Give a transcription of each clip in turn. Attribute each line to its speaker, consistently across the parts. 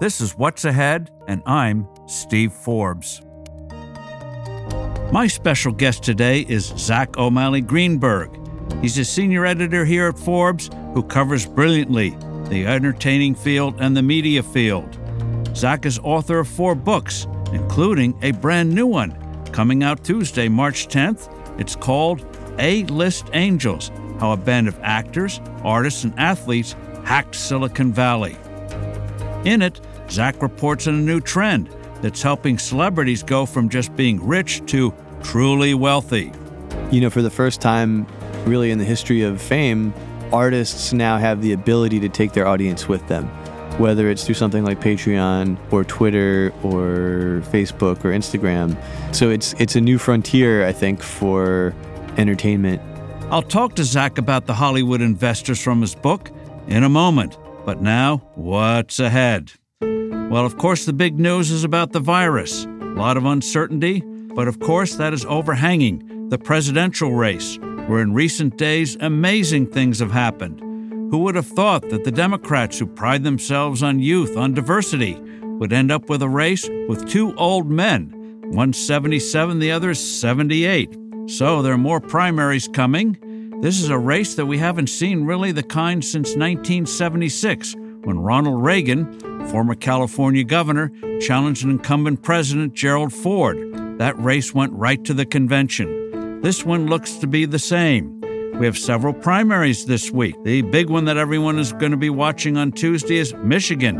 Speaker 1: This is What's Ahead, and I'm Steve Forbes. My special guest today is Zach O'Malley Greenberg. He's a senior editor here at Forbes who covers brilliantly the entertaining field and the media field. Zach is author of four books, including a brand new one coming out Tuesday, March 10th. It's called A List Angels How a Band of Actors, Artists, and Athletes Hacked Silicon Valley. In it, Zach reports on a new trend that's helping celebrities go from just being rich to truly wealthy.
Speaker 2: You know, for the first time, really in the history of fame, artists now have the ability to take their audience with them, whether it's through something like Patreon or Twitter or Facebook or Instagram. So it's it's a new frontier, I think, for entertainment.
Speaker 1: I'll talk to Zach about the Hollywood investors from his book in a moment. But now, what's ahead? Well, of course, the big news is about the virus. A lot of uncertainty, but of course, that is overhanging the presidential race, where in recent days amazing things have happened. Who would have thought that the Democrats, who pride themselves on youth, on diversity, would end up with a race with two old men? One's 77, the other 78. So there are more primaries coming. This is a race that we haven't seen really the kind since 1976, when Ronald Reagan, former California governor, challenged incumbent President Gerald Ford. That race went right to the convention. This one looks to be the same. We have several primaries this week. The big one that everyone is going to be watching on Tuesday is Michigan.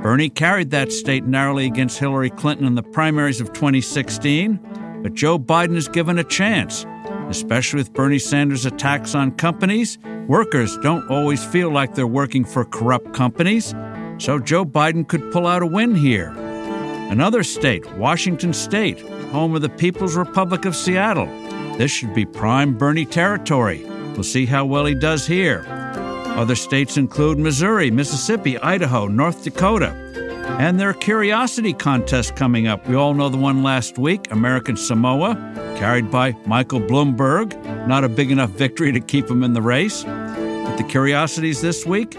Speaker 1: Bernie carried that state narrowly against Hillary Clinton in the primaries of 2016, but Joe Biden is given a chance. Especially with Bernie Sanders' attacks on companies, workers don't always feel like they're working for corrupt companies, so Joe Biden could pull out a win here. Another state, Washington State, home of the People's Republic of Seattle. This should be prime Bernie territory. We'll see how well he does here. Other states include Missouri, Mississippi, Idaho, North Dakota. And their curiosity contest coming up. We all know the one last week, American Samoa, carried by Michael Bloomberg. Not a big enough victory to keep him in the race. But the curiosities this week,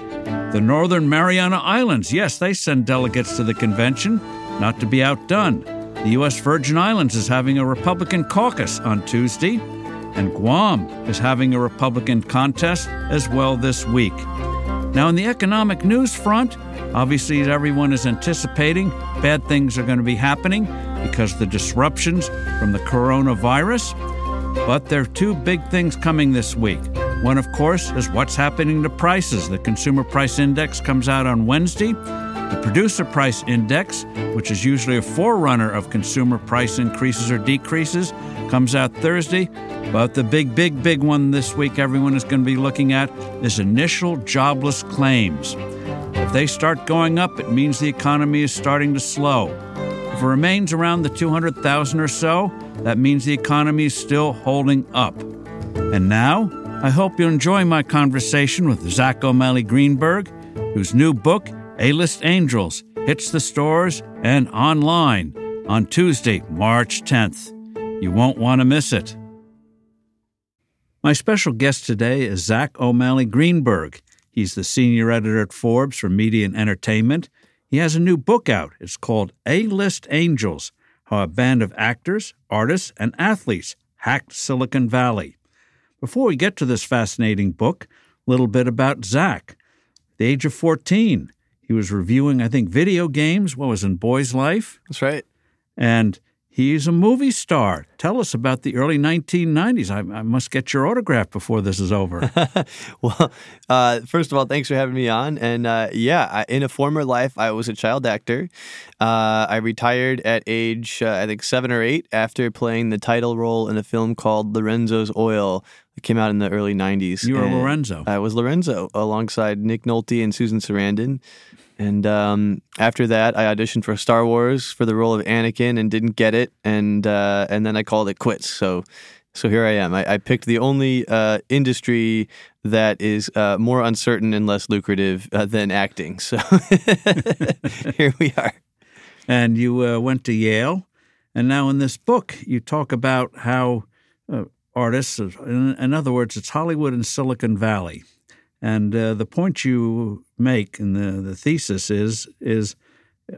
Speaker 1: the Northern Mariana Islands. Yes, they send delegates to the convention, not to be outdone. The U.S. Virgin Islands is having a Republican caucus on Tuesday, and Guam is having a Republican contest as well this week. Now, in the economic news front, obviously, everyone is anticipating, bad things are going to be happening because of the disruptions from the coronavirus. But there are two big things coming this week. One, of course, is what's happening to prices. The Consumer Price Index comes out on Wednesday. The Producer Price Index, which is usually a forerunner of consumer price increases or decreases, comes out Thursday. But the big, big, big one this week everyone is going to be looking at is initial jobless claims. If they start going up, it means the economy is starting to slow. If it remains around the 200,000 or so, that means the economy is still holding up. And now, I hope you enjoy my conversation with Zach O'Malley Greenberg, whose new book, A List Angels, hits the stores and online on Tuesday, March 10th. You won't want to miss it. My special guest today is Zach O'Malley Greenberg. He's the senior editor at Forbes for Media and Entertainment. He has a new book out. It's called A List Angels How a Band of Actors, Artists, and Athletes Hacked Silicon Valley. Before we get to this fascinating book, a little bit about Zach. At the age of 14, he was reviewing, I think, video games, what was in Boy's Life.
Speaker 2: That's right.
Speaker 1: And he's a movie star. Tell us about the early 1990s. I, I must get your autograph before this is over.
Speaker 2: well, uh, first of all, thanks for having me on. And uh, yeah, I, in a former life, I was a child actor. Uh, I retired at age, uh, I think, seven or eight after playing the title role in a film called Lorenzo's Oil. It came out in the early 90s.
Speaker 1: You were Lorenzo.
Speaker 2: I was Lorenzo alongside Nick Nolte and Susan Sarandon. And um, after that, I auditioned for Star Wars for the role of Anakin and didn't get it, and uh, and then I called it quits. So, so here I am. I, I picked the only uh, industry that is uh, more uncertain and less lucrative uh, than acting. So here we are.
Speaker 1: and you uh, went to Yale. And now in this book, you talk about how uh, artists, in, in other words, it's Hollywood and Silicon Valley. And uh, the point you make in the, the thesis is is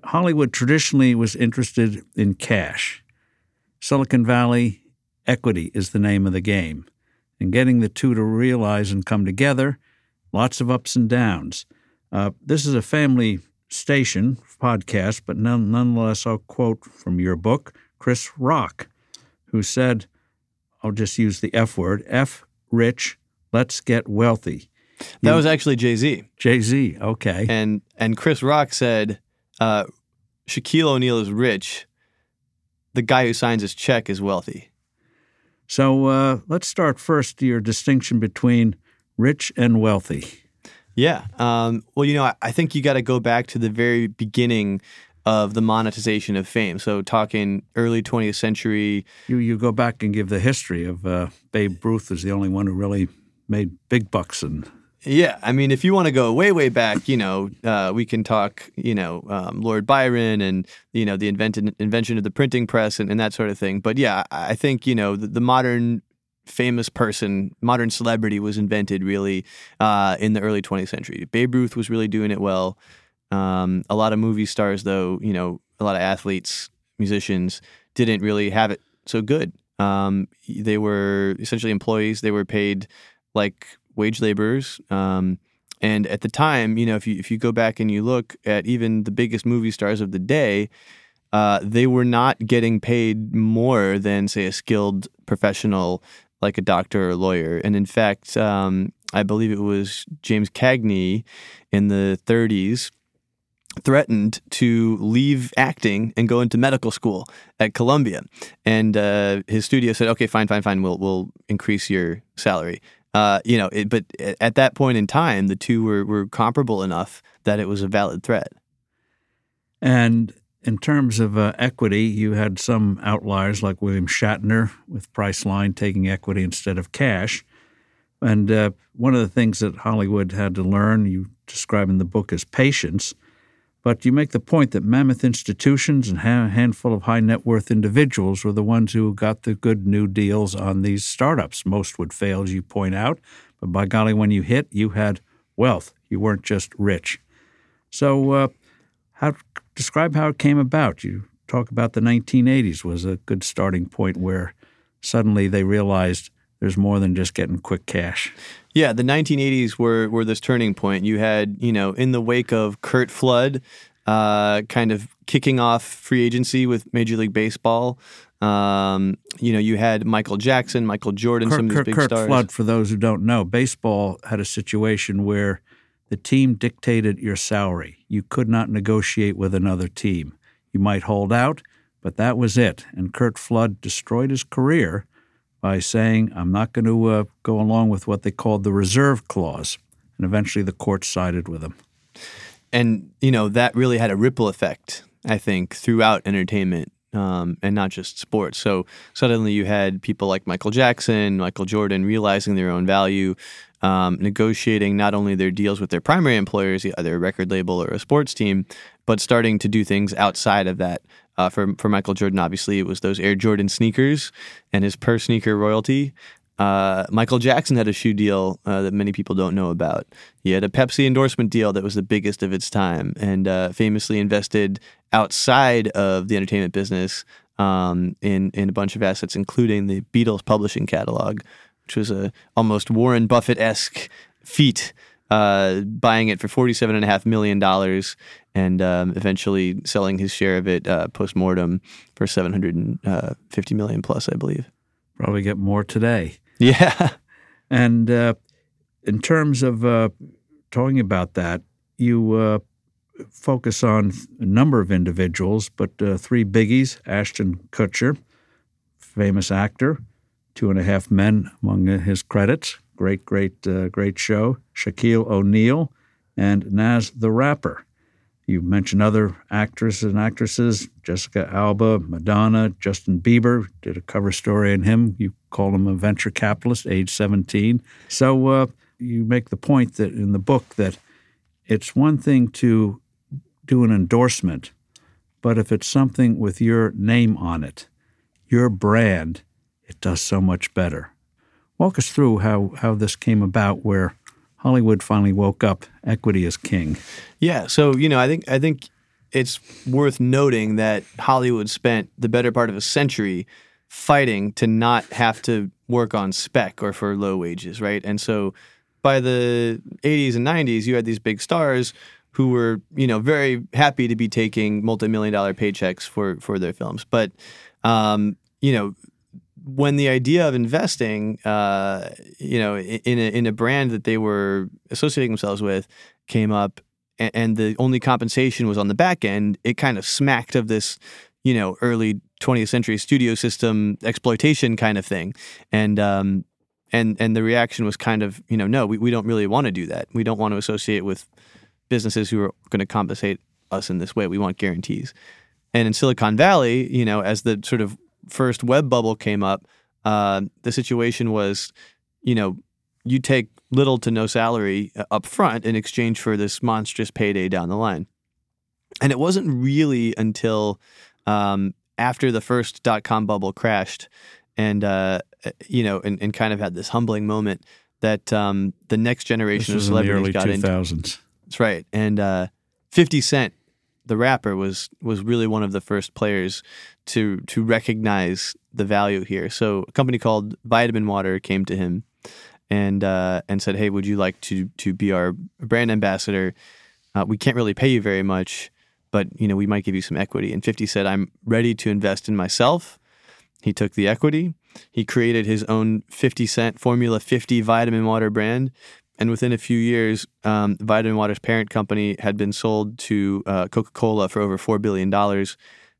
Speaker 1: Hollywood traditionally was interested in cash. Silicon Valley equity is the name of the game. And getting the two to realize and come together, lots of ups and downs. Uh, this is a family station podcast, but none, nonetheless, I'll quote from your book Chris Rock, who said, I'll just use the F word F rich, let's get wealthy.
Speaker 2: That was actually Jay Z.
Speaker 1: Jay Z, okay.
Speaker 2: And and Chris Rock said, uh, Shaquille O'Neal is rich. The guy who signs his check is wealthy.
Speaker 1: So uh, let's start first your distinction between rich and wealthy.
Speaker 2: Yeah. Um, well, you know, I, I think you got to go back to the very beginning of the monetization of fame. So, talking early 20th century.
Speaker 1: You you go back and give the history of uh, Babe Ruth is the only one who really made big bucks and.
Speaker 2: Yeah, I mean, if you want to go way, way back, you know, uh, we can talk, you know, um, Lord Byron and you know the invented invention of the printing press and, and that sort of thing. But yeah, I think you know the, the modern famous person, modern celebrity was invented really uh, in the early 20th century. Babe Ruth was really doing it well. Um, a lot of movie stars, though, you know, a lot of athletes, musicians didn't really have it so good. Um, they were essentially employees. They were paid like wage laborers. Um, and at the time, you know, if you if you go back and you look at even the biggest movie stars of the day, uh, they were not getting paid more than say a skilled professional like a doctor or a lawyer. And in fact, um, I believe it was James Cagney in the 30s threatened to leave acting and go into medical school at Columbia. And uh, his studio said, "Okay, fine, fine, fine. We'll we'll increase your salary." Uh, you know, it, but at that point in time, the two were were comparable enough that it was a valid threat.
Speaker 1: And in terms of uh, equity, you had some outliers like William Shatner with Priceline taking equity instead of cash. And uh, one of the things that Hollywood had to learn, you describe in the book, is patience. But you make the point that mammoth institutions and a handful of high net worth individuals were the ones who got the good new deals on these startups. Most would fail, as you point out. But by golly, when you hit, you had wealth. You weren't just rich. So, uh, how describe how it came about? You talk about the 1980s was a good starting point where suddenly they realized there's more than just getting quick cash.
Speaker 2: Yeah, the 1980s were were this turning point. You had, you know, in the wake of Curt Flood, uh, kind of kicking off free agency with Major League Baseball. Um, you know, you had Michael Jackson, Michael Jordan,
Speaker 1: Kurt,
Speaker 2: some of these
Speaker 1: Kurt,
Speaker 2: big
Speaker 1: Curt
Speaker 2: stars.
Speaker 1: Flood, for those who don't know, baseball had a situation where the team dictated your salary. You could not negotiate with another team. You might hold out, but that was it. And Curt Flood destroyed his career by saying, I'm not going to uh, go along with what they called the reserve clause. And eventually the court sided with him.
Speaker 2: And, you know, that really had a ripple effect, I think, throughout entertainment. Um, and not just sports. So suddenly you had people like Michael Jackson, Michael Jordan realizing their own value, um, negotiating not only their deals with their primary employers, either a record label or a sports team, but starting to do things outside of that. Uh, for for Michael Jordan, obviously, it was those Air Jordan sneakers and his per sneaker royalty. Uh, Michael Jackson had a shoe deal uh, that many people don't know about. He had a Pepsi endorsement deal that was the biggest of its time, and uh, famously invested outside of the entertainment business um, in in a bunch of assets, including the Beatles publishing catalog, which was a almost Warren Buffett esque feat. Uh, buying it for forty-seven and a half million dollars, and um, eventually selling his share of it uh, post mortem for seven hundred and uh, fifty million plus, I believe.
Speaker 1: Probably get more today.
Speaker 2: Yeah.
Speaker 1: And uh, in terms of uh, talking about that, you uh, focus on a number of individuals, but uh, three biggies Ashton Kutcher, famous actor, Two and a Half Men among his credits, great, great, uh, great show, Shaquille O'Neal, and Nas the Rapper. You mentioned other actors and actresses, Jessica Alba, Madonna, Justin Bieber, did a cover story on him. You called him a venture capitalist, age 17. So uh, you make the point that in the book that it's one thing to do an endorsement, but if it's something with your name on it, your brand, it does so much better. Walk us through how, how this came about where Hollywood finally woke up. Equity is king.
Speaker 2: Yeah. So you know, I think I think it's worth noting that Hollywood spent the better part of a century fighting to not have to work on spec or for low wages, right? And so by the 80s and 90s, you had these big stars who were, you know, very happy to be taking multi-million dollar paychecks for for their films. But um, you know, when the idea of investing, uh, you know, in a, in a brand that they were associating themselves with came up, and, and the only compensation was on the back end, it kind of smacked of this, you know, early 20th century studio system exploitation kind of thing, and um, and and the reaction was kind of, you know, no, we, we don't really want to do that. We don't want to associate with businesses who are going to compensate us in this way. We want guarantees. And in Silicon Valley, you know, as the sort of first web bubble came up, uh, the situation was, you know, you take little to no salary uh, up front in exchange for this monstrous payday down the line. And it wasn't really until um, after the first dot com bubble crashed and, uh, you know, and, and, kind of had this humbling moment that um, the next generation
Speaker 1: this
Speaker 2: of celebrities
Speaker 1: in the
Speaker 2: got
Speaker 1: early 2000s.
Speaker 2: That's right. And uh, 50 Cent, the rapper, was was really one of the first players to to recognize the value here. So a company called Vitamin Water came to him and uh, and said, "Hey, would you like to to be our brand ambassador? Uh, we can't really pay you very much, but you know we might give you some equity." And 50 said, "I'm ready to invest in myself." He took the equity. He created his own 50 cent Formula 50 vitamin water brand and within a few years, um, Vitamin Water's parent company had been sold to uh, Coca Cola for over $4 billion.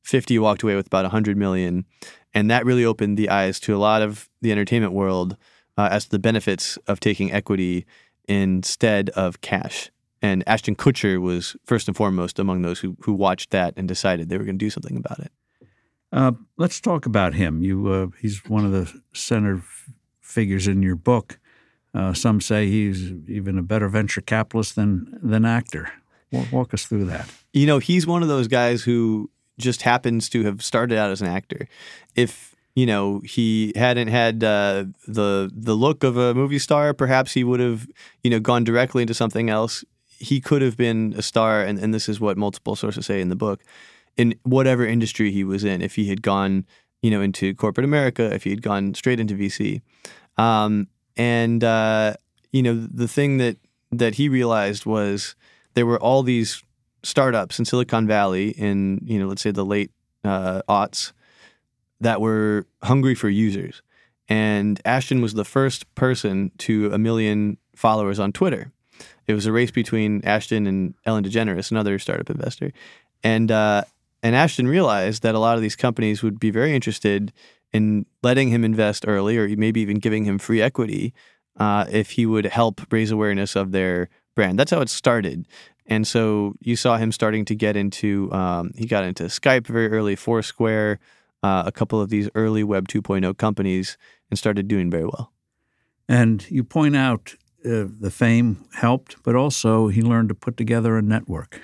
Speaker 2: 50 walked away with about 100 million. And that really opened the eyes to a lot of the entertainment world uh, as to the benefits of taking equity instead of cash. And Ashton Kutcher was first and foremost among those who, who watched that and decided they were going to do something about it.
Speaker 1: Uh, let's talk about him. You, uh, he's one of the center f- figures in your book. Uh, some say he's even a better venture capitalist than than actor. Walk, walk us through that.
Speaker 2: You know, he's one of those guys who just happens to have started out as an actor. If you know he hadn't had uh, the the look of a movie star, perhaps he would have you know gone directly into something else. He could have been a star, and, and this is what multiple sources say in the book. In whatever industry he was in, if he had gone, you know, into corporate America, if he had gone straight into VC, um, and uh, you know, the thing that that he realized was there were all these startups in Silicon Valley in you know, let's say the late uh, aughts that were hungry for users. And Ashton was the first person to a million followers on Twitter. It was a race between Ashton and Ellen DeGeneres, another startup investor. And uh, and Ashton realized that a lot of these companies would be very interested in letting him invest early or maybe even giving him free equity uh, if he would help raise awareness of their brand. That's how it started. And so you saw him starting to get into, um, he got into Skype very early, Foursquare, uh, a couple of these early Web 2.0 companies, and started doing very well.
Speaker 1: And you point out uh, the fame helped, but also he learned to put together a network.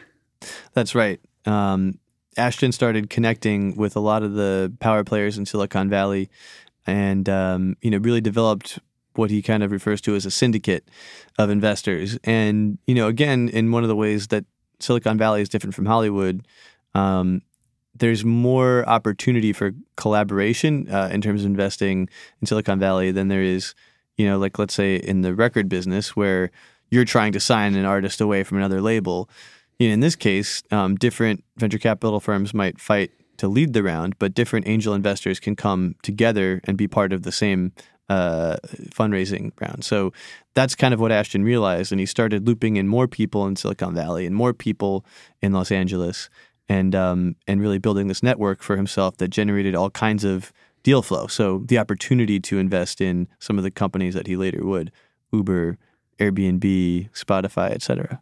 Speaker 2: That's right. Um, Ashton started connecting with a lot of the power players in Silicon Valley, and um, you know really developed what he kind of refers to as a syndicate of investors. And you know, again, in one of the ways that Silicon Valley is different from Hollywood, um, there's more opportunity for collaboration uh, in terms of investing in Silicon Valley than there is, you know, like let's say in the record business where you're trying to sign an artist away from another label in this case, um, different venture capital firms might fight to lead the round, but different angel investors can come together and be part of the same uh, fundraising round. So that's kind of what Ashton realized, and he started looping in more people in Silicon Valley and more people in Los Angeles, and um, and really building this network for himself that generated all kinds of deal flow. So the opportunity to invest in some of the companies that he later would, Uber, Airbnb, Spotify, etc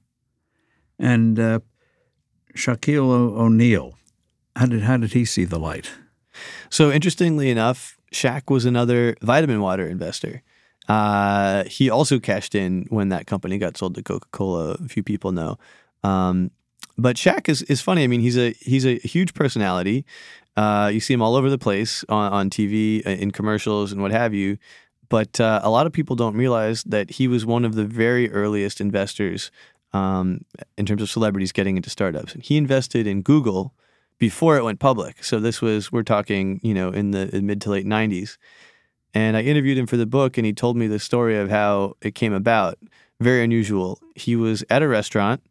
Speaker 1: and uh, Shaquille O'Neal. How did how did he see the light?
Speaker 2: So interestingly enough, Shaq was another vitamin water investor. Uh, he also cashed in when that company got sold to Coca Cola. A few people know. Um, but Shaq is, is funny. I mean, he's a he's a huge personality. Uh, you see him all over the place on, on TV, uh, in commercials, and what have you. But uh, a lot of people don't realize that he was one of the very earliest investors um, in terms of celebrities getting into startups. And he invested in Google before it went public. So this was we're talking you know in the mid to late '90s. And I interviewed him for the book, and he told me the story of how it came about. Very unusual. He was at a restaurant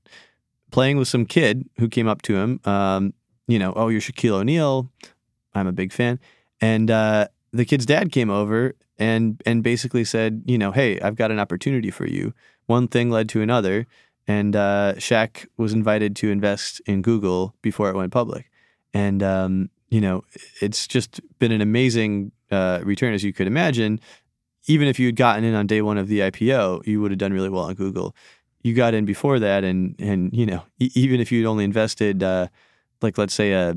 Speaker 2: playing with some kid who came up to him. Um, you know, oh, you're Shaquille O'Neal. I'm a big fan. And uh, the kid's dad came over and and basically said, you know, hey, I've got an opportunity for you. One thing led to another, and uh, Shaq was invited to invest in Google before it went public. And um, you know, it's just been an amazing uh, return, as you could imagine. Even if you had gotten in on day one of the IPO, you would have done really well on Google. You got in before that, and and you know, e- even if you'd only invested, uh, like let's say a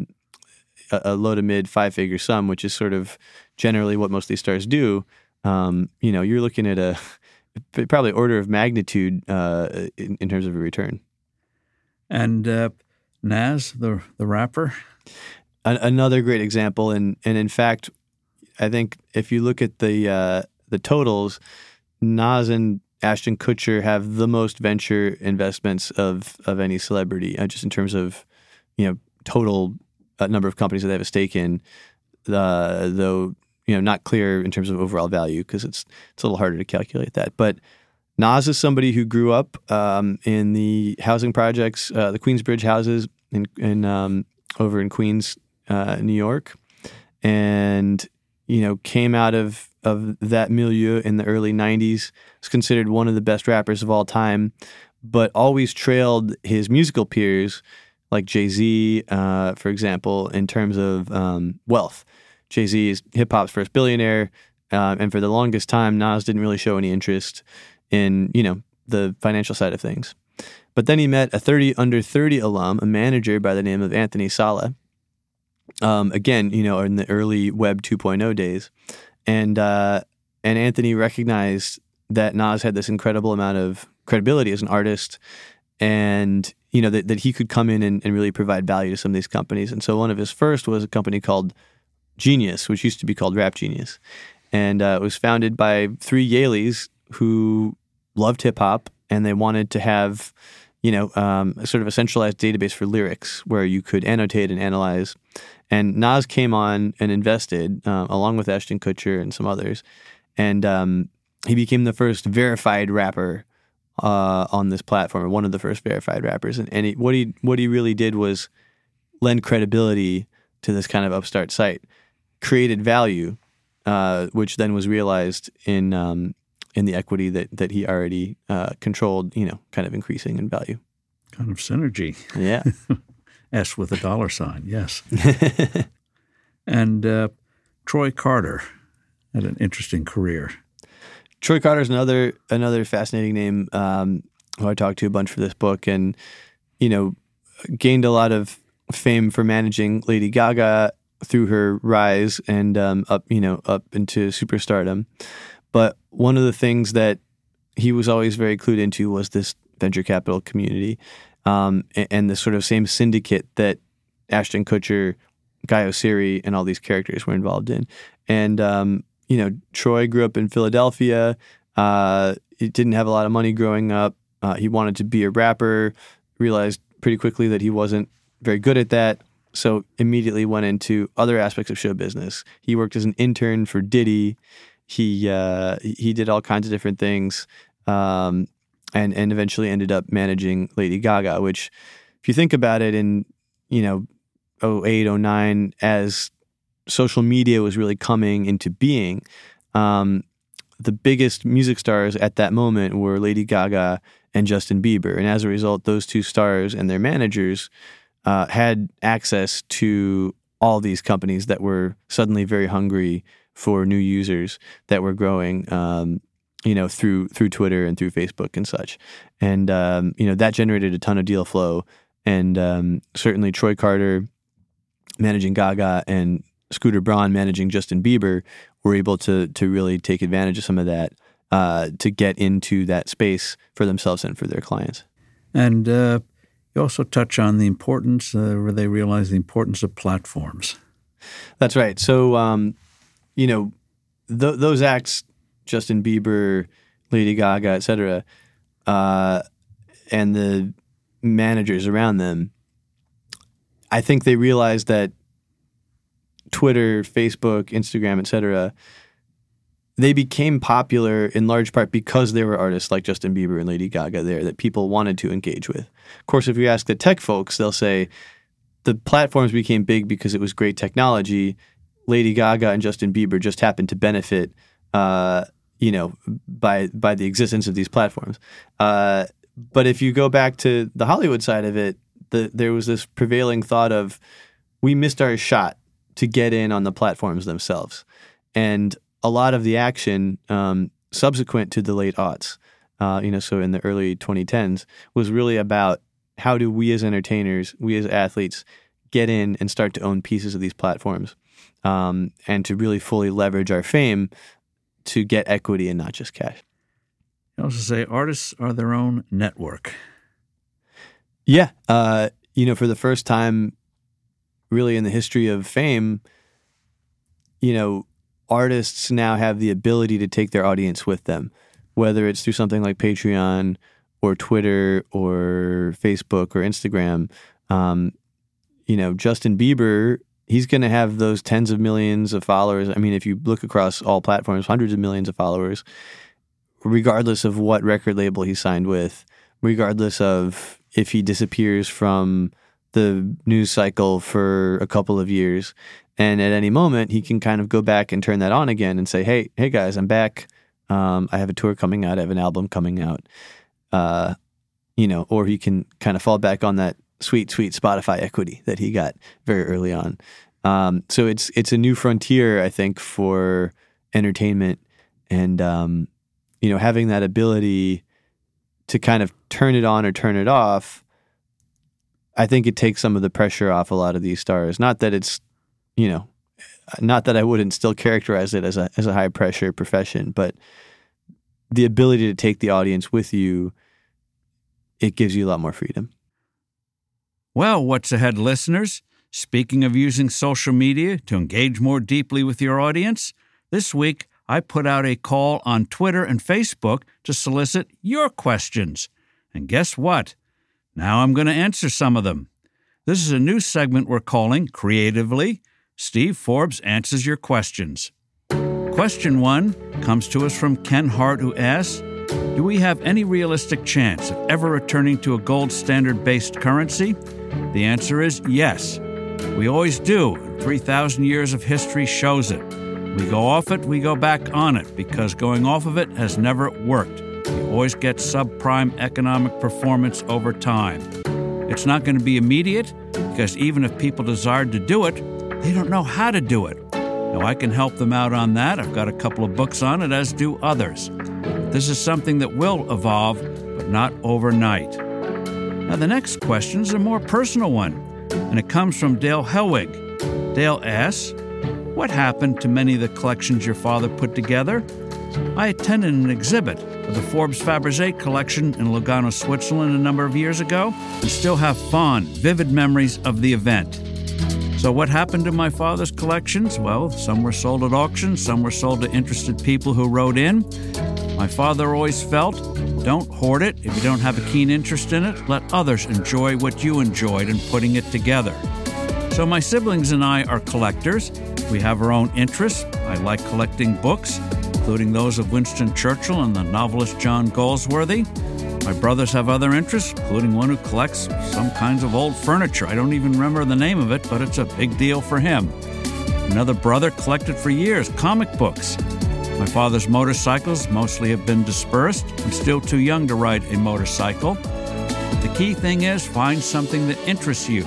Speaker 2: a low to mid five figure sum, which is sort of generally what most of these stars do, um, you know, you're looking at a probably order of magnitude uh, in, in, terms of a return.
Speaker 1: And uh, Nas, the the rapper,
Speaker 2: An- another great example, and and in fact, I think if you look at the uh, the totals, Nas and Ashton Kutcher have the most venture investments of of any celebrity, uh, just in terms of you know total uh, number of companies that they have a stake in. Uh, though you know not clear in terms of overall value because it's it's a little harder to calculate that. But Nas is somebody who grew up um, in the housing projects, uh, the Queensbridge houses in, in um, over in Queens, uh, New York, and you know came out of of that milieu in the early '90s. Was considered one of the best rappers of all time, but always trailed his musical peers like Jay Z, uh, for example, in terms of um, wealth. Jay Z is hip hop's first billionaire, uh, and for the longest time, Nas didn't really show any interest in you know the financial side of things. But then he met a 30 under 30 alum, a manager by the name of Anthony Saleh. Um, again, you know, in the early Web 2.0 days, and uh, and Anthony recognized that Nas had this incredible amount of credibility as an artist, and you know that, that he could come in and, and really provide value to some of these companies. And so one of his first was a company called Genius, which used to be called Rap Genius. And uh, it was founded by three Yaleys who loved hip hop and they wanted to have, you know, um, sort of a centralized database for lyrics where you could annotate and analyze. And Nas came on and invested uh, along with Ashton Kutcher and some others. And um, he became the first verified rapper uh, on this platform, one of the first verified rappers. And, and he, what he what he really did was lend credibility to this kind of upstart site created value, uh, which then was realized in um, in the equity that that he already uh, controlled. You know, kind of increasing in value.
Speaker 1: Kind of synergy.
Speaker 2: Yeah.
Speaker 1: S with a dollar sign. Yes. and uh, Troy Carter had an interesting career.
Speaker 2: Troy Carter is another another fascinating name um, who I talked to a bunch for this book, and you know, gained a lot of fame for managing Lady Gaga through her rise and um, up, you know, up into superstardom. But one of the things that he was always very clued into was this venture capital community um, and, and the sort of same syndicate that Ashton Kutcher, Guy Oseary, and all these characters were involved in. And um, you know, Troy grew up in Philadelphia. Uh, he didn't have a lot of money growing up. Uh, he wanted to be a rapper. Realized pretty quickly that he wasn't very good at that so immediately went into other aspects of show business. He worked as an intern for Diddy. He uh, he did all kinds of different things, um, and and eventually ended up managing Lady Gaga. Which, if you think about it, in you know 08, 09, as social media was really coming into being, um, the biggest music stars at that moment were Lady Gaga and Justin Bieber, and as a result, those two stars and their managers uh, had access to all these companies that were suddenly very hungry for new users that were growing. Um, you know, through through Twitter and through Facebook and such, and um, you know that generated a ton of deal flow. And um, certainly Troy Carter managing Gaga and Scooter Braun managing Justin Bieber were able to to really take advantage of some of that uh, to get into that space for themselves and for their clients.
Speaker 1: And uh, you also touch on the importance, uh, where they realize the importance of platforms.
Speaker 2: That's right. So, um, you know, th- those acts, Justin Bieber, Lady Gaga, etc., uh, and the managers around them, I think they realized that Twitter, Facebook, Instagram, etc., they became popular in large part because there were artists like Justin Bieber and Lady Gaga there that people wanted to engage with. Of course, if you ask the tech folks, they'll say the platforms became big because it was great technology. Lady Gaga and Justin Bieber just happened to benefit, uh, you know, by by the existence of these platforms. Uh, but if you go back to the Hollywood side of it, the, there was this prevailing thought of we missed our shot to get in on the platforms themselves, and a lot of the action um, subsequent to the late aughts, uh, you know, so in the early 2010s, was really about how do we as entertainers, we as athletes, get in and start to own pieces of these platforms, um, and to really fully leverage our fame to get equity and not just cash.
Speaker 1: I also say artists are their own network.
Speaker 2: Yeah, uh, you know, for the first time, really in the history of fame, you know, artists now have the ability to take their audience with them, whether it's through something like Patreon or Twitter or Facebook or Instagram. Um, you know, Justin Bieber, he's going to have those tens of millions of followers. I mean, if you look across all platforms, hundreds of millions of followers, regardless of what record label he signed with, regardless of if he disappears from the news cycle for a couple of years. And at any moment, he can kind of go back and turn that on again and say, "Hey, hey guys, I'm back. Um, I have a tour coming out. I have an album coming out." Uh, you know, or he can kind of fall back on that sweet, sweet Spotify equity that he got very early on. Um, so it's it's a new frontier, I think, for entertainment, and um, you know, having that ability to kind of turn it on or turn it off. I think it takes some of the pressure off a lot of these stars. Not that it's you know, not that I wouldn't still characterize it as a as a high pressure profession, but the ability to take the audience with you, it gives you a lot more freedom.
Speaker 1: Well, what's ahead, listeners? Speaking of using social media to engage more deeply with your audience, this week I put out a call on Twitter and Facebook to solicit your questions. And guess what? Now I'm going to answer some of them. This is a new segment we're calling Creatively Steve Forbes answers your questions. Question one comes to us from Ken Hart, who asks Do we have any realistic chance of ever returning to a gold standard based currency? The answer is yes. We always do. 3,000 years of history shows it. We go off it, we go back on it, because going off of it has never worked. Always get subprime economic performance over time. It's not going to be immediate, because even if people desired to do it, they don't know how to do it. Now, I can help them out on that. I've got a couple of books on it, as do others. This is something that will evolve, but not overnight. Now, the next question is a more personal one, and it comes from Dale Helwig. Dale asks, What happened to many of the collections your father put together? I attended an exhibit of the Forbes Fabergé collection in Lugano, Switzerland a number of years ago, and still have fond, vivid memories of the event. So, what happened to my father's collections? Well, some were sold at auction, some were sold to interested people who wrote in. My father always felt don't hoard it. If you don't have a keen interest in it, let others enjoy what you enjoyed in putting it together. So, my siblings and I are collectors. We have our own interests. I like collecting books, including those of Winston Churchill and the novelist John Galsworthy. My brothers have other interests, including one who collects some kinds of old furniture. I don't even remember the name of it, but it's a big deal for him. Another brother collected for years comic books. My father's motorcycles mostly have been dispersed. I'm still too young to ride a motorcycle. But the key thing is find something that interests you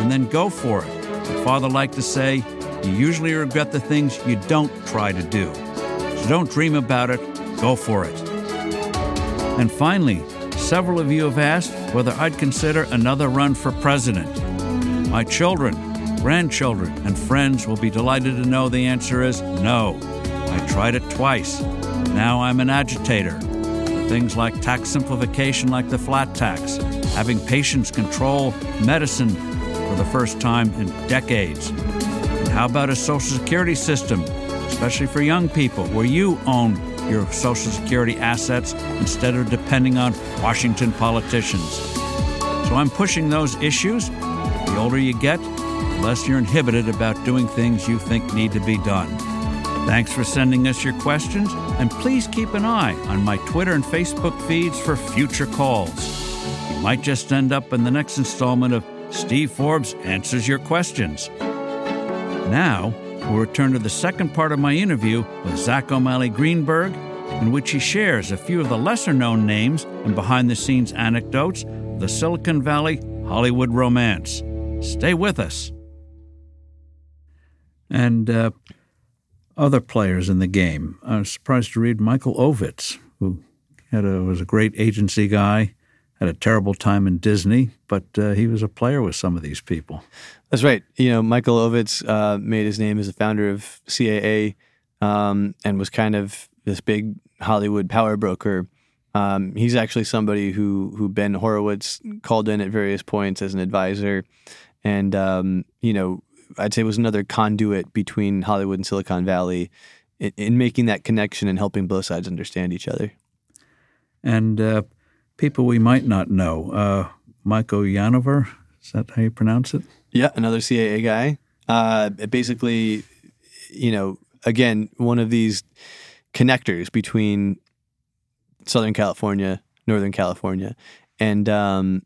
Speaker 1: and then go for it. My father liked to say, you usually regret the things you don't try to do. So don't dream about it, go for it. And finally, Several of you have asked whether I'd consider another run for president. My children, grandchildren, and friends will be delighted to know the answer is no. I tried it twice. Now I'm an agitator. For things like tax simplification, like the flat tax, having patients control medicine for the first time in decades. And how about a Social Security system, especially for young people, where you own your Social Security assets instead of depending on Washington politicians. So I'm pushing those issues. The older you get, the less you're inhibited about doing things you think need to be done. Thanks for sending us your questions, and please keep an eye on my Twitter and Facebook feeds for future calls. You might just end up in the next installment of Steve Forbes Answers Your Questions. Now, we'll return to the second part of my interview with Zach O'Malley Greenberg, in which he shares a few of the lesser known names and behind the scenes anecdotes of the Silicon Valley Hollywood romance. Stay with us. And uh, other players in the game. I was surprised to read Michael Ovitz, who a, was a great agency guy, had a terrible time in Disney, but uh, he was a player with some of these people.
Speaker 2: That's right. You know, Michael Ovitz uh, made his name as the founder of CAA um, and was kind of this big Hollywood power broker. Um, he's actually somebody who who Ben Horowitz called in at various points as an advisor, and um, you know I'd say was another conduit between Hollywood and Silicon Valley in, in making that connection and helping both sides understand each other.
Speaker 1: And uh, people we might not know, uh, Michael Yanover, is that how you pronounce it?
Speaker 2: Yeah, another CAA guy. Uh, basically, you know, again, one of these connectors between Southern California, Northern California, and um,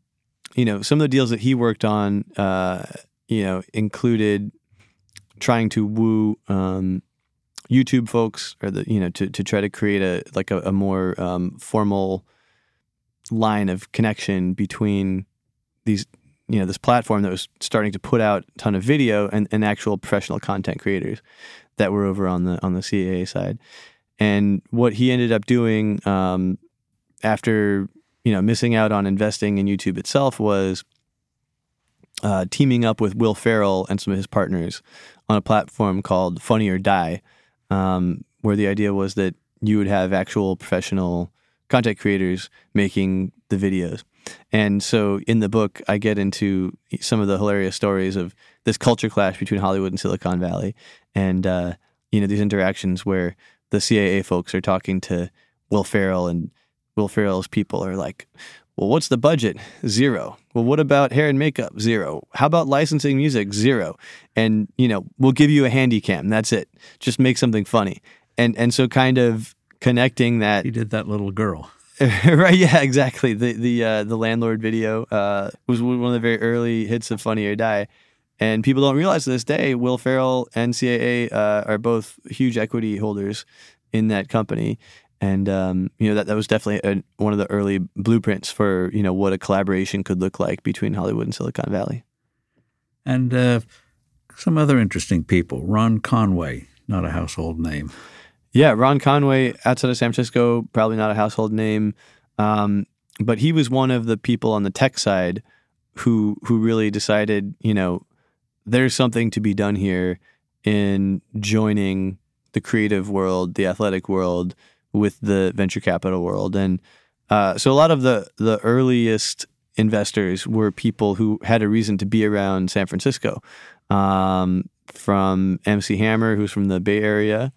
Speaker 2: you know, some of the deals that he worked on uh, you know, included trying to woo um, YouTube folks or the you know to to try to create a like a, a more um, formal line of connection between these you know this platform that was starting to put out a ton of video and, and actual professional content creators that were over on the on the CAA side. And what he ended up doing um, after you know missing out on investing in YouTube itself was uh, teaming up with Will Ferrell and some of his partners on a platform called Funny or Die, um, where the idea was that you would have actual professional content creators making the videos. And so in the book, I get into some of the hilarious stories of this culture clash between Hollywood and Silicon Valley, and uh, you know these interactions where the CAA folks are talking to Will Ferrell, and Will Ferrell's people are like, well, what's the budget? Zero. Well, what about hair and makeup? Zero. How about licensing music? Zero. And, you know, we'll give you a handy cam. That's it. Just make something funny. And and so kind of connecting that
Speaker 1: He did that little girl.
Speaker 2: right, yeah, exactly. The the uh, the landlord video uh, was one of the very early hits of Funny or Die. And people don't realize to this day, Will Ferrell and CAA uh, are both huge equity holders in that company and um, you know that that was definitely a, one of the early blueprints for you know what a collaboration could look like between Hollywood and Silicon Valley.
Speaker 1: And uh, some other interesting people. Ron Conway, not a household name.
Speaker 2: Yeah, Ron Conway outside of San Francisco, probably not a household name, um, but he was one of the people on the tech side who who really decided, you know, there's something to be done here in joining the creative world, the athletic world, with the venture capital world. And uh, so a lot of the the earliest investors were people who had a reason to be around San Francisco, um, from MC Hammer, who's from the Bay Area,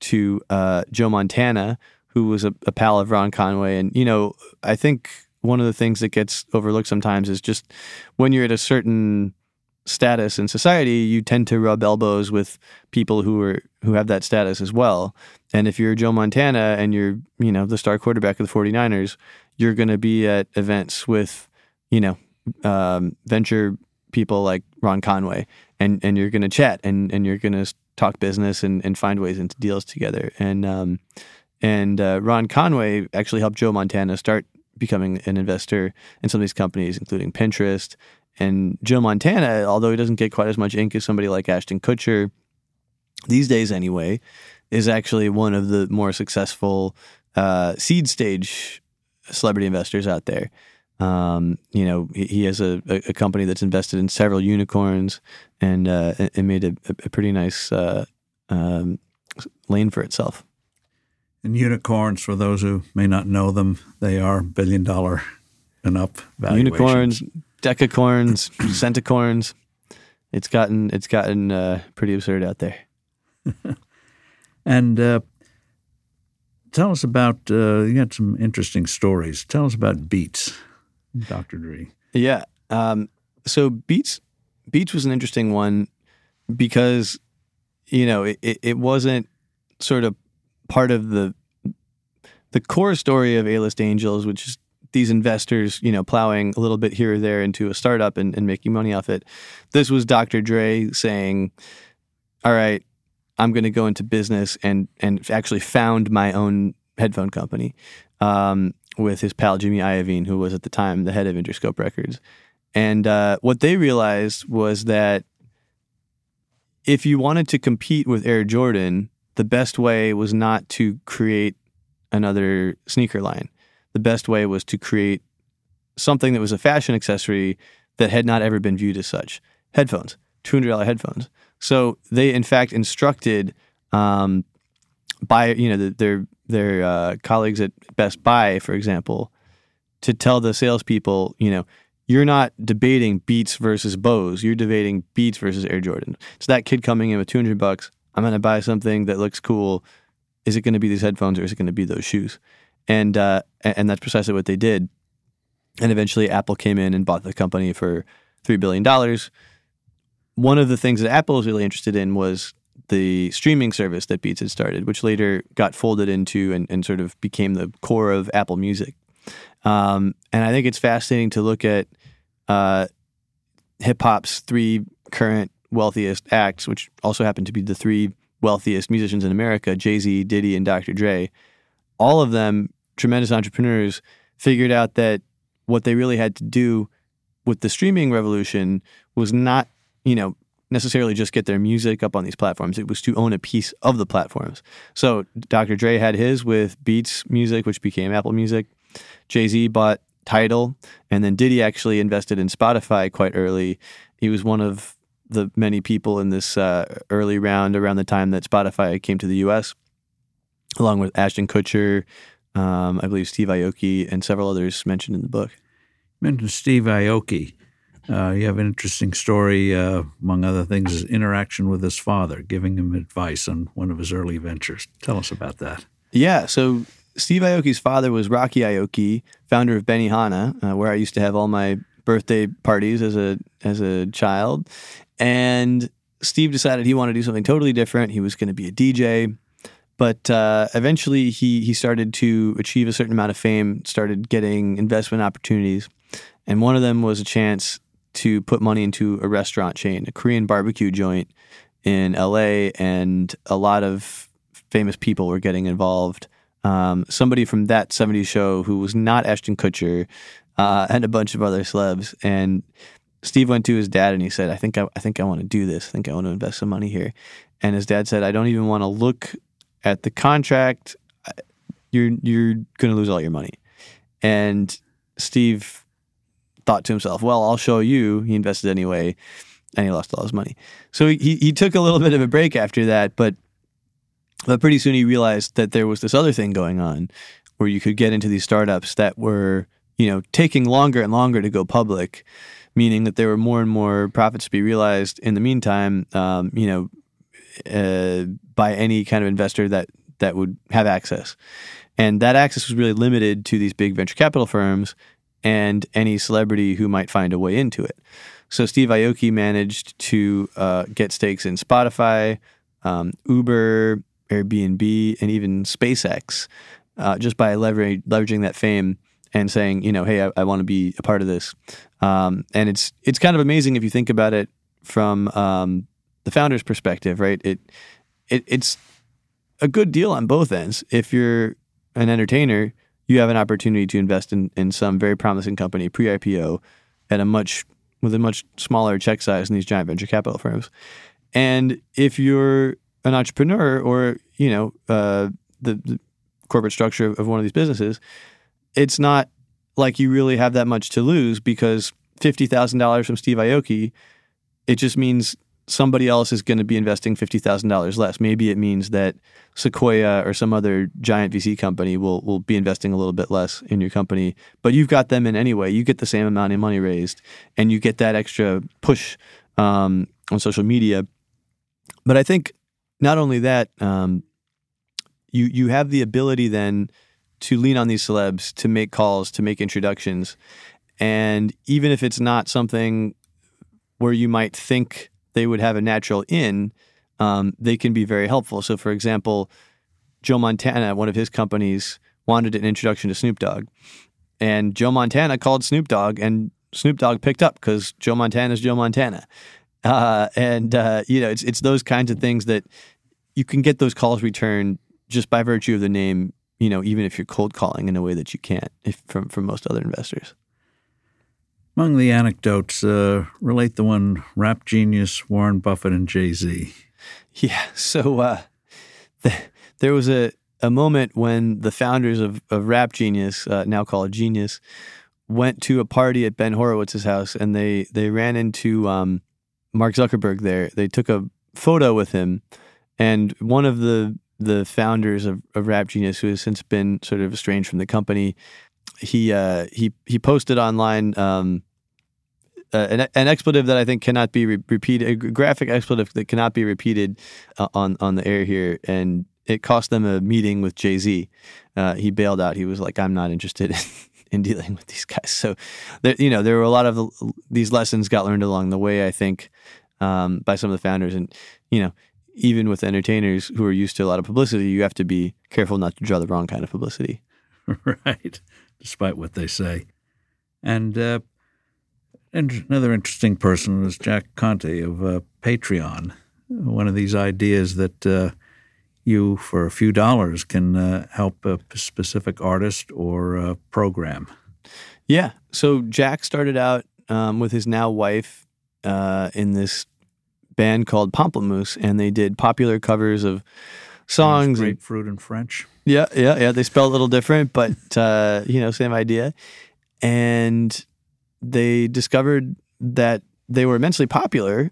Speaker 2: to uh, Joe Montana, who was a, a pal of Ron Conway. And you know, I think one of the things that gets overlooked sometimes is just when you're at a certain status in society, you tend to rub elbows with people who are who have that status as well. And if you're Joe Montana and you're, you know, the star quarterback of the 49ers, you're going to be at events with, you know, um, venture people like Ron Conway and and you're going to chat and and you're going to talk business and and find ways into deals together. And um and uh, Ron Conway actually helped Joe Montana start becoming an investor in some of these companies, including Pinterest and Joe Montana, although he doesn't get quite as much ink as somebody like Ashton Kutcher these days, anyway, is actually one of the more successful uh, seed stage celebrity investors out there. Um, you know, he, he has a, a, company that's invested in several unicorns and uh, it made a, a pretty nice uh, um, lane for itself.
Speaker 1: And unicorns, for those who may not know them, they are billion dollar and up valuations.
Speaker 2: Unicorns, decacorns, centacorns. It's gotten it's gotten uh, pretty absurd out there.
Speaker 1: and uh, tell us about uh, you got some interesting stories. Tell us about Beats, Dr. Dre.
Speaker 2: Yeah. Um, so Beats Beats was an interesting one because you know it, it, wasn't sort of part of the the core story of A-list Angels, which is these investors, you know, plowing a little bit here or there into a startup and, and making money off it. This was Dr. Dre saying, "All right, I'm going to go into business and and actually found my own headphone company um, with his pal Jimmy Iovine, who was at the time the head of Interscope Records. And uh, what they realized was that if you wanted to compete with Air Jordan, the best way was not to create another sneaker line. The best way was to create something that was a fashion accessory that had not ever been viewed as such. Headphones, $200 headphones. So they, in fact, instructed um, by you know the, their their uh, colleagues at Best Buy, for example, to tell the salespeople, you know, you're not debating Beats versus Bose. You're debating Beats versus Air Jordan. So that kid coming in with 200 bucks, I'm going to buy something that looks cool. Is it going to be these headphones or is it going to be those shoes? And uh, and that's precisely what they did. And eventually, Apple came in and bought the company for three billion dollars. One of the things that Apple was really interested in was the streaming service that Beats had started, which later got folded into and, and sort of became the core of Apple Music. Um, and I think it's fascinating to look at uh, hip hop's three current wealthiest acts, which also happen to be the three wealthiest musicians in America Jay Z, Diddy, and Dr. Dre. All of them, tremendous entrepreneurs, figured out that what they really had to do with the streaming revolution was not, you know, necessarily just get their music up on these platforms. It was to own a piece of the platforms. So Dr. Dre had his with Beats Music, which became Apple Music. Jay Z bought Tidal, and then Diddy actually invested in Spotify quite early. He was one of the many people in this uh, early round around the time that Spotify came to the U.S., along with Ashton Kutcher, um, I believe Steve Aoki, and several others mentioned in the book.
Speaker 1: You mentioned Steve Aoki. Uh, you have an interesting story, uh, among other things, his interaction with his father, giving him advice on one of his early ventures. Tell us about that.
Speaker 2: Yeah, so Steve Aoki's father was Rocky Aoki, founder of Benihana, uh, where I used to have all my birthday parties as a as a child. And Steve decided he wanted to do something totally different. He was going to be a DJ, but uh, eventually he he started to achieve a certain amount of fame, started getting investment opportunities, and one of them was a chance to put money into a restaurant chain, a Korean barbecue joint in LA, and a lot of famous people were getting involved. Um, somebody from that 70s show who was not Ashton Kutcher uh, and a bunch of other celebs. And Steve went to his dad and he said, I think I, I think I want to do this. I think I want to invest some money here. And his dad said, I don't even want to look at the contract. You're, you're going to lose all your money. And Steve thought to himself, well, I'll show you. He invested anyway, and he lost all his money. So he, he took a little bit of a break after that, but but pretty soon he realized that there was this other thing going on where you could get into these startups that were, you know, taking longer and longer to go public, meaning that there were more and more profits to be realized in the meantime, um, you know, uh, by any kind of investor that that would have access. And that access was really limited to these big venture capital firms and any celebrity who might find a way into it. So Steve Aoki managed to uh, get stakes in Spotify, um, Uber, Airbnb, and even SpaceX, uh, just by leveraging leveraging that fame and saying, you know, hey, I, I want to be a part of this. Um, and it's it's kind of amazing if you think about it from um, the founder's perspective, right? It, it it's a good deal on both ends. If you're an entertainer, you have an opportunity to invest in, in some very promising company pre IPO at a much with a much smaller check size than these giant venture capital firms. And if you're an entrepreneur or you know uh, the, the, corporate structure of one of these businesses, it's not like you really have that much to lose because fifty thousand dollars from Steve Aoki, it just means somebody else is going to be investing $50,000 less. Maybe it means that Sequoia or some other giant VC company will, will be investing a little bit less in your company, but you've got them in anyway. You get the same amount of money raised and you get that extra push um, on social media. But I think not only that, um, you you have the ability then to lean on these celebs to make calls, to make introductions, and even if it's not something where you might think they would have a natural in, um, they can be very helpful. So, for example, Joe Montana, one of his companies, wanted an introduction to Snoop Dogg, and Joe Montana called Snoop Dogg, and Snoop Dogg picked up because Joe Montana is Joe Montana. Uh, and uh, you know, it's it's those kinds of things that you can get those calls returned just by virtue of the name. You know, even if you're cold calling in a way that you can't if, from from most other investors.
Speaker 1: Among the anecdotes, uh, relate the one rap genius Warren Buffett and Jay Z.
Speaker 2: Yeah. So uh, the, there was a, a moment when the founders of, of Rap Genius, uh, now called Genius, went to a party at Ben Horowitz's house and they, they ran into um, Mark Zuckerberg there. They took a photo with him, and one of the the founders of, of Rap Genius, who has since been sort of estranged from the company, he uh, he he posted online um, uh, an, an, expletive that I think cannot be re- repeated, a graphic expletive that cannot be repeated uh, on on the air here, and it cost them a meeting with Jay Z. Uh, he bailed out. He was like, "I'm not interested in, in dealing with these guys." So, there, you know, there were a lot of the, these lessons got learned along the way. I think um, by some of the founders, and you know, even with entertainers who are used to a lot of publicity, you have to be careful not to draw the wrong kind of publicity.
Speaker 1: right, despite what they say, and. Uh, and another interesting person was Jack Conte of uh, Patreon. One of these ideas that uh, you, for a few dollars, can uh, help a specific artist or a program.
Speaker 2: Yeah. So Jack started out um, with his now wife uh, in this band called Pomplamoose, and they did popular covers of songs.
Speaker 1: Grapefruit in French.
Speaker 2: Yeah, yeah, yeah. They spell a little different, but uh, you know, same idea. And they discovered that they were immensely popular,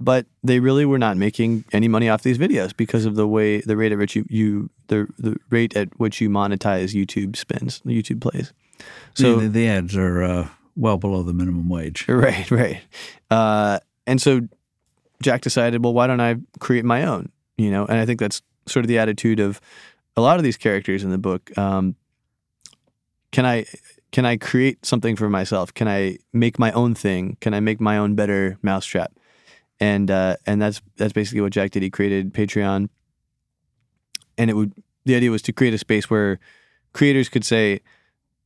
Speaker 2: but they really were not making any money off these videos because of the way the rate at which you, you the the rate at which you monetize YouTube spends, YouTube plays.
Speaker 1: So the, the ads are uh, well below the minimum wage.
Speaker 2: Right, right. Uh, and so Jack decided, well, why don't I create my own? You know, and I think that's sort of the attitude of a lot of these characters in the book. Um, can I can I create something for myself? Can I make my own thing? Can I make my own better mousetrap? And uh, and that's that's basically what Jack did. He created Patreon, and it would the idea was to create a space where creators could say,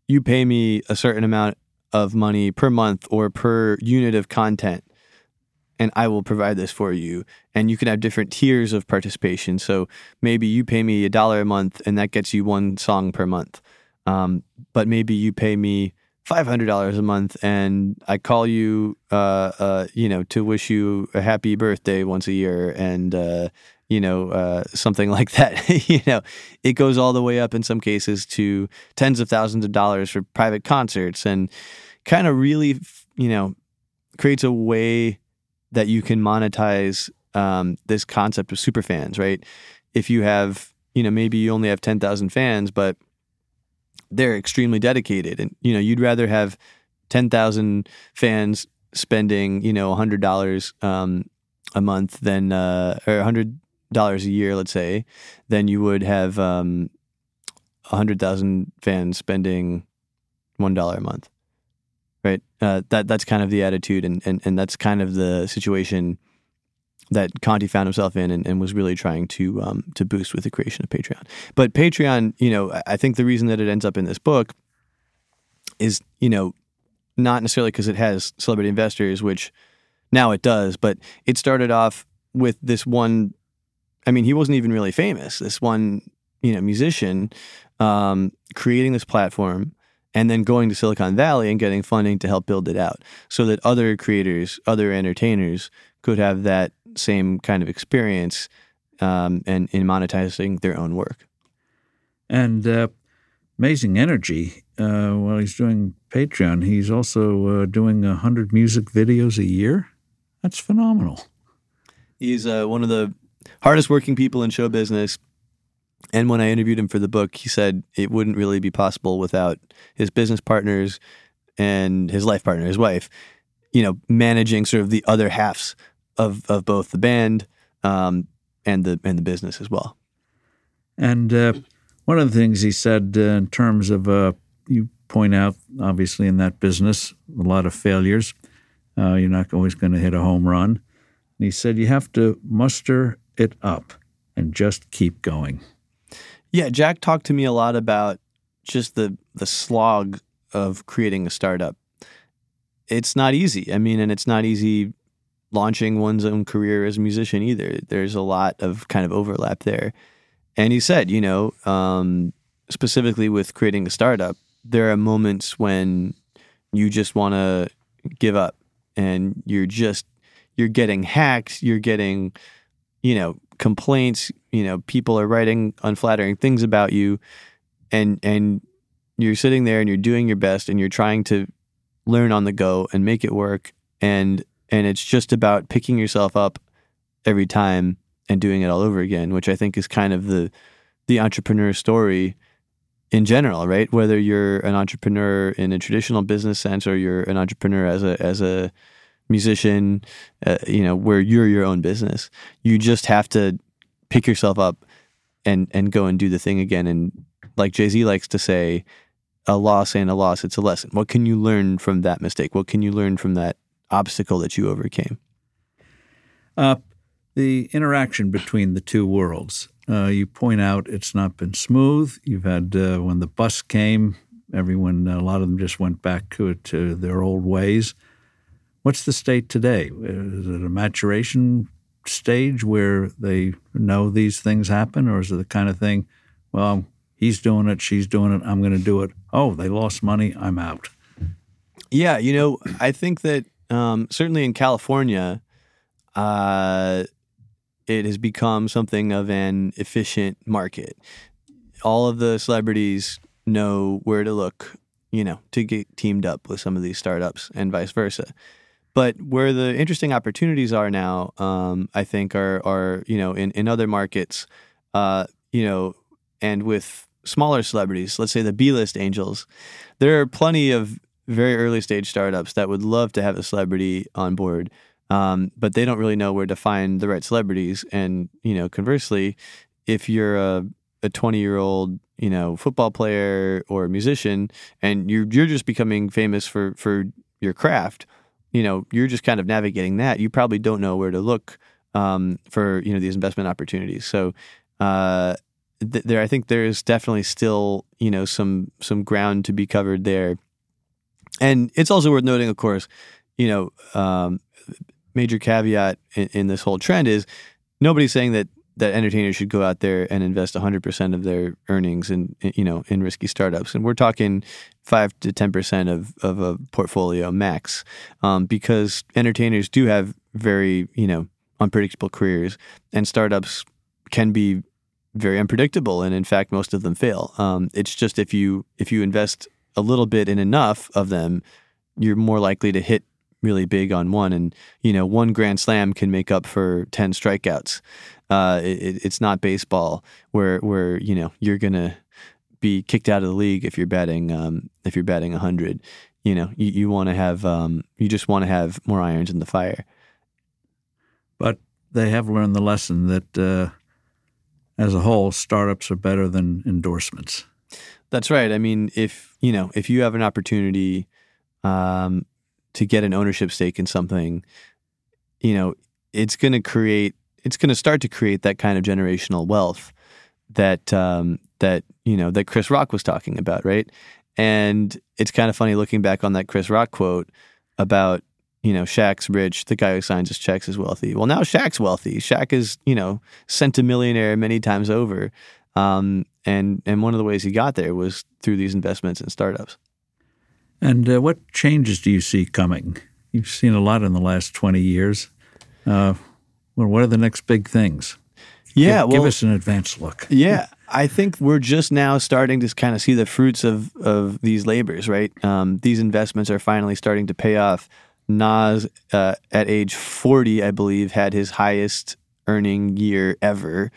Speaker 2: "You pay me a certain amount of money per month or per unit of content." and I will provide this for you. And you can have different tiers of participation. So maybe you pay me a dollar a month, and that gets you one song per month. Um, but maybe you pay me five hundred dollars a month, and I call you, uh, uh, you know, to wish you a happy birthday once a year, and uh, you know, uh, something like that. you know, it goes all the way up in some cases to tens of thousands of dollars for private concerts, and kind of really, you know, creates a way that you can monetize um, this concept of super fans, right? If you have, you know, maybe you only have ten thousand fans, but they're extremely dedicated, and you know you'd rather have ten thousand fans spending you know hundred dollars um, a month than uh, or hundred dollars a year, let's say, than you would have um, hundred thousand fans spending one dollar a month. Right. Uh, that that's kind of the attitude, and, and and that's kind of the situation that Conte found himself in and, and was really trying to um, to boost with the creation of Patreon. But Patreon, you know, I think the reason that it ends up in this book is, you know, not necessarily because it has celebrity investors, which now it does, but it started off with this one. I mean, he wasn't even really famous. This one, you know, musician um, creating this platform and then going to Silicon Valley and getting funding to help build it out so that other creators, other entertainers could have that same kind of experience um, and in monetizing their own work.
Speaker 1: And uh, amazing energy. Uh, while he's doing Patreon, he's also uh, doing a hundred music videos a year. That's phenomenal.
Speaker 2: He's uh, one of the hardest working people in show business. And when I interviewed him for the book, he said it wouldn't really be possible without his business partners and his life partner, his wife, you know, managing sort of the other halves of of both the band um, and the and the business as well.
Speaker 1: And uh, one of the things he said uh, in terms of, uh, you point out, obviously, in that business, a lot of failures. Uh, you're not always going to hit a home run. And he said you have to muster it up and just keep going.
Speaker 2: Yeah, Jack talked to me a lot about just the the slog of creating a startup. It's not easy. I mean, and it's not easy launching one's own career as a musician either. There's a lot of kind of overlap there. And he said, you know, um, specifically with creating a startup, there are moments when you just want to give up and you're just you're getting hacked, you're getting you know complaints, you know, people are writing unflattering things about you and and you're sitting there and you're doing your best and you're trying to learn on the go and make it work and and it's just about picking yourself up every time and doing it all over again, which I think is kind of the the entrepreneur story in general, right? Whether you're an entrepreneur in a traditional business sense or you're an entrepreneur as a as a musician, uh, you know, where you're your own business, you just have to pick yourself up and and go and do the thing again. And like Jay Z likes to say, a loss ain't a loss; it's a lesson. What can you learn from that mistake? What can you learn from that obstacle that you overcame?
Speaker 1: Uh, the interaction between the two worlds. Uh, you point out it's not been smooth. You've had uh, when the bus came, everyone, a lot of them just went back to, to their old ways. What's the state today? Is it a maturation stage where they know these things happen, or is it the kind of thing, well, he's doing it, she's doing it, I'm going to do it. Oh, they lost money, I'm out.
Speaker 2: Yeah, you know, I think that um, certainly in California, uh, it has become something of an efficient market. All of the celebrities know where to look, you know, to get teamed up with some of these startups and vice versa. But where the interesting opportunities are now, um, I think, are are you know in in other markets, uh, you know, and with smaller celebrities, let's say the B list angels, there are plenty of very early stage startups that would love to have a celebrity on board um, but they don't really know where to find the right celebrities. And you know, conversely, if you're a a 20 year old you know football player or musician and you're you're just becoming famous for for your craft you know you're just kind of navigating that you probably don't know where to look um, for you know these investment opportunities so uh, th- there I think there is definitely still you know some some ground to be covered there and it's also worth noting of course you know um, major caveat in, in this whole trend is nobody's saying that that entertainers should go out there and invest 100% of their earnings in, you know in risky startups. And we're talking 5 to 10% of, of a portfolio max um, because entertainers do have very you know unpredictable careers and startups can be very unpredictable and in fact most of them fail. Um, it's just if you if you invest a little bit and enough of them you're more likely to hit really big on one, and you know, one grand slam can make up for ten strikeouts. Uh, it, it's not baseball where where you know you're gonna be kicked out of the league if you're batting um, if you're batting hundred. You know, you, you want to have um, you just want to have more irons in the fire.
Speaker 1: But they have learned the lesson that, uh, as a whole, startups are better than endorsements.
Speaker 2: That's right. I mean, if you know, if you have an opportunity um, to get an ownership stake in something, you know, it's going to create, it's going to start to create that kind of generational wealth that um, that you know that Chris Rock was talking about, right? And it's kind of funny looking back on that Chris Rock quote about you know Shaq's rich, the guy who signs his checks is wealthy. Well, now Shaq's wealthy. Shaq is you know centimillionaire many times over, um, and and one of the ways he got there was through these investments in startups.
Speaker 1: And uh, what changes do you see coming? You've seen a lot in the last 20 years. Uh, well, what are the next big things?
Speaker 2: Yeah,
Speaker 1: give,
Speaker 2: well,
Speaker 1: give us an advance look.
Speaker 2: Yeah, I think we're just now starting to kind of see the fruits of of these labors. Right, um, these investments are finally starting to pay off. Nas, uh, at age forty, I believe, had his highest earning year ever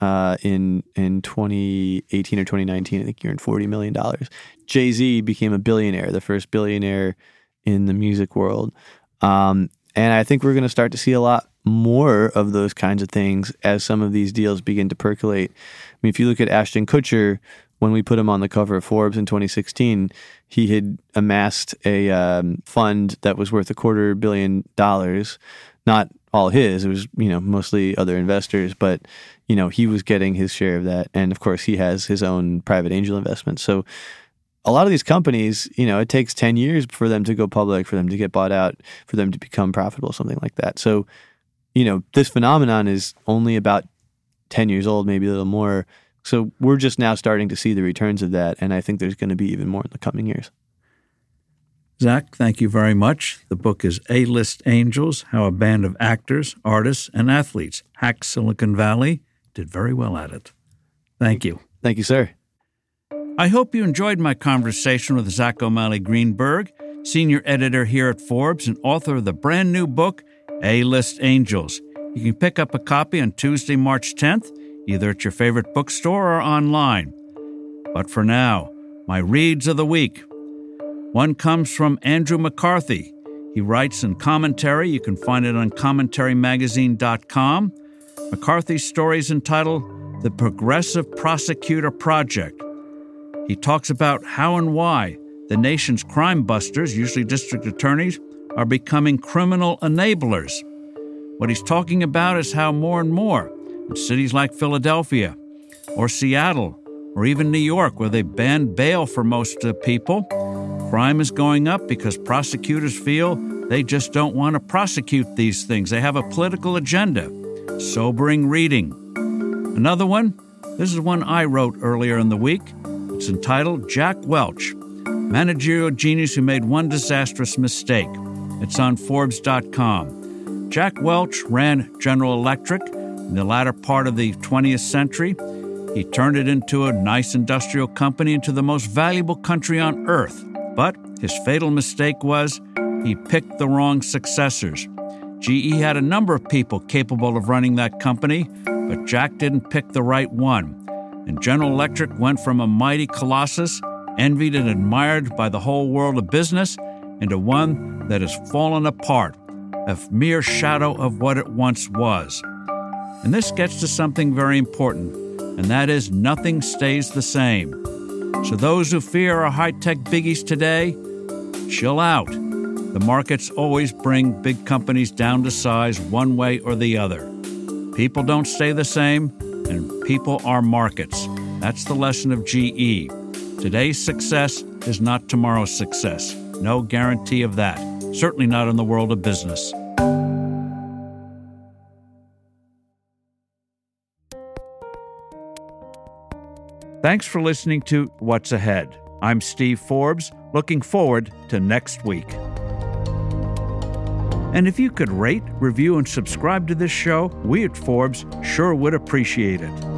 Speaker 2: uh, in in 2018 or 2019. I think he earned forty million dollars. Jay Z became a billionaire, the first billionaire in the music world. Um, And I think we're going to start to see a lot more of those kinds of things as some of these deals begin to percolate. I mean, if you look at Ashton Kutcher, when we put him on the cover of Forbes in 2016, he had amassed a um, fund that was worth a quarter billion dollars. Not all his; it was you know mostly other investors, but you know he was getting his share of that, and of course he has his own private angel investment. So a lot of these companies, you know, it takes 10 years for them to go public, for them to get bought out, for them to become profitable, something like that. So, you know, this phenomenon is only about 10 years old, maybe a little more. So we're just now starting to see the returns of that. And I think there's going to be even more in the coming years.
Speaker 1: Zach, thank you very much. The book is A List Angels How a Band of Actors, Artists, and Athletes Hacked Silicon Valley. Did very well at it. Thank you.
Speaker 2: Thank you, sir.
Speaker 1: I hope you enjoyed my conversation with Zach O'Malley Greenberg, senior editor here at Forbes and author of the brand new book, A List Angels. You can pick up a copy on Tuesday, March 10th, either at your favorite bookstore or online. But for now, my reads of the week. One comes from Andrew McCarthy. He writes in commentary. You can find it on commentarymagazine.com. McCarthy's story is entitled The Progressive Prosecutor Project. He talks about how and why the nation's crime busters, usually district attorneys, are becoming criminal enablers. What he's talking about is how more and more in cities like Philadelphia or Seattle or even New York, where they banned bail for most uh, people, crime is going up because prosecutors feel they just don't want to prosecute these things. They have a political agenda. Sobering reading. Another one, this is one I wrote earlier in the week. It's entitled Jack Welch, managerial genius who made one disastrous mistake. It's on Forbes.com. Jack Welch ran General Electric in the latter part of the 20th century. He turned it into a nice industrial company into the most valuable country on earth. But his fatal mistake was he picked the wrong successors. GE had a number of people capable of running that company, but Jack didn't pick the right one and General Electric went from a mighty colossus, envied and admired by the whole world of business, into one that has fallen apart, a mere shadow of what it once was. And this gets to something very important, and that is nothing stays the same. So, those who fear our high tech biggies today, chill out. The markets always bring big companies down to size one way or the other. People don't stay the same, and people are markets. That's the lesson of GE. Today's success is not tomorrow's success. No guarantee of that. Certainly not in the world of business. Thanks for listening to What's Ahead. I'm Steve Forbes, looking forward to next week. And if you could rate, review, and subscribe to this show, we at Forbes sure would appreciate it.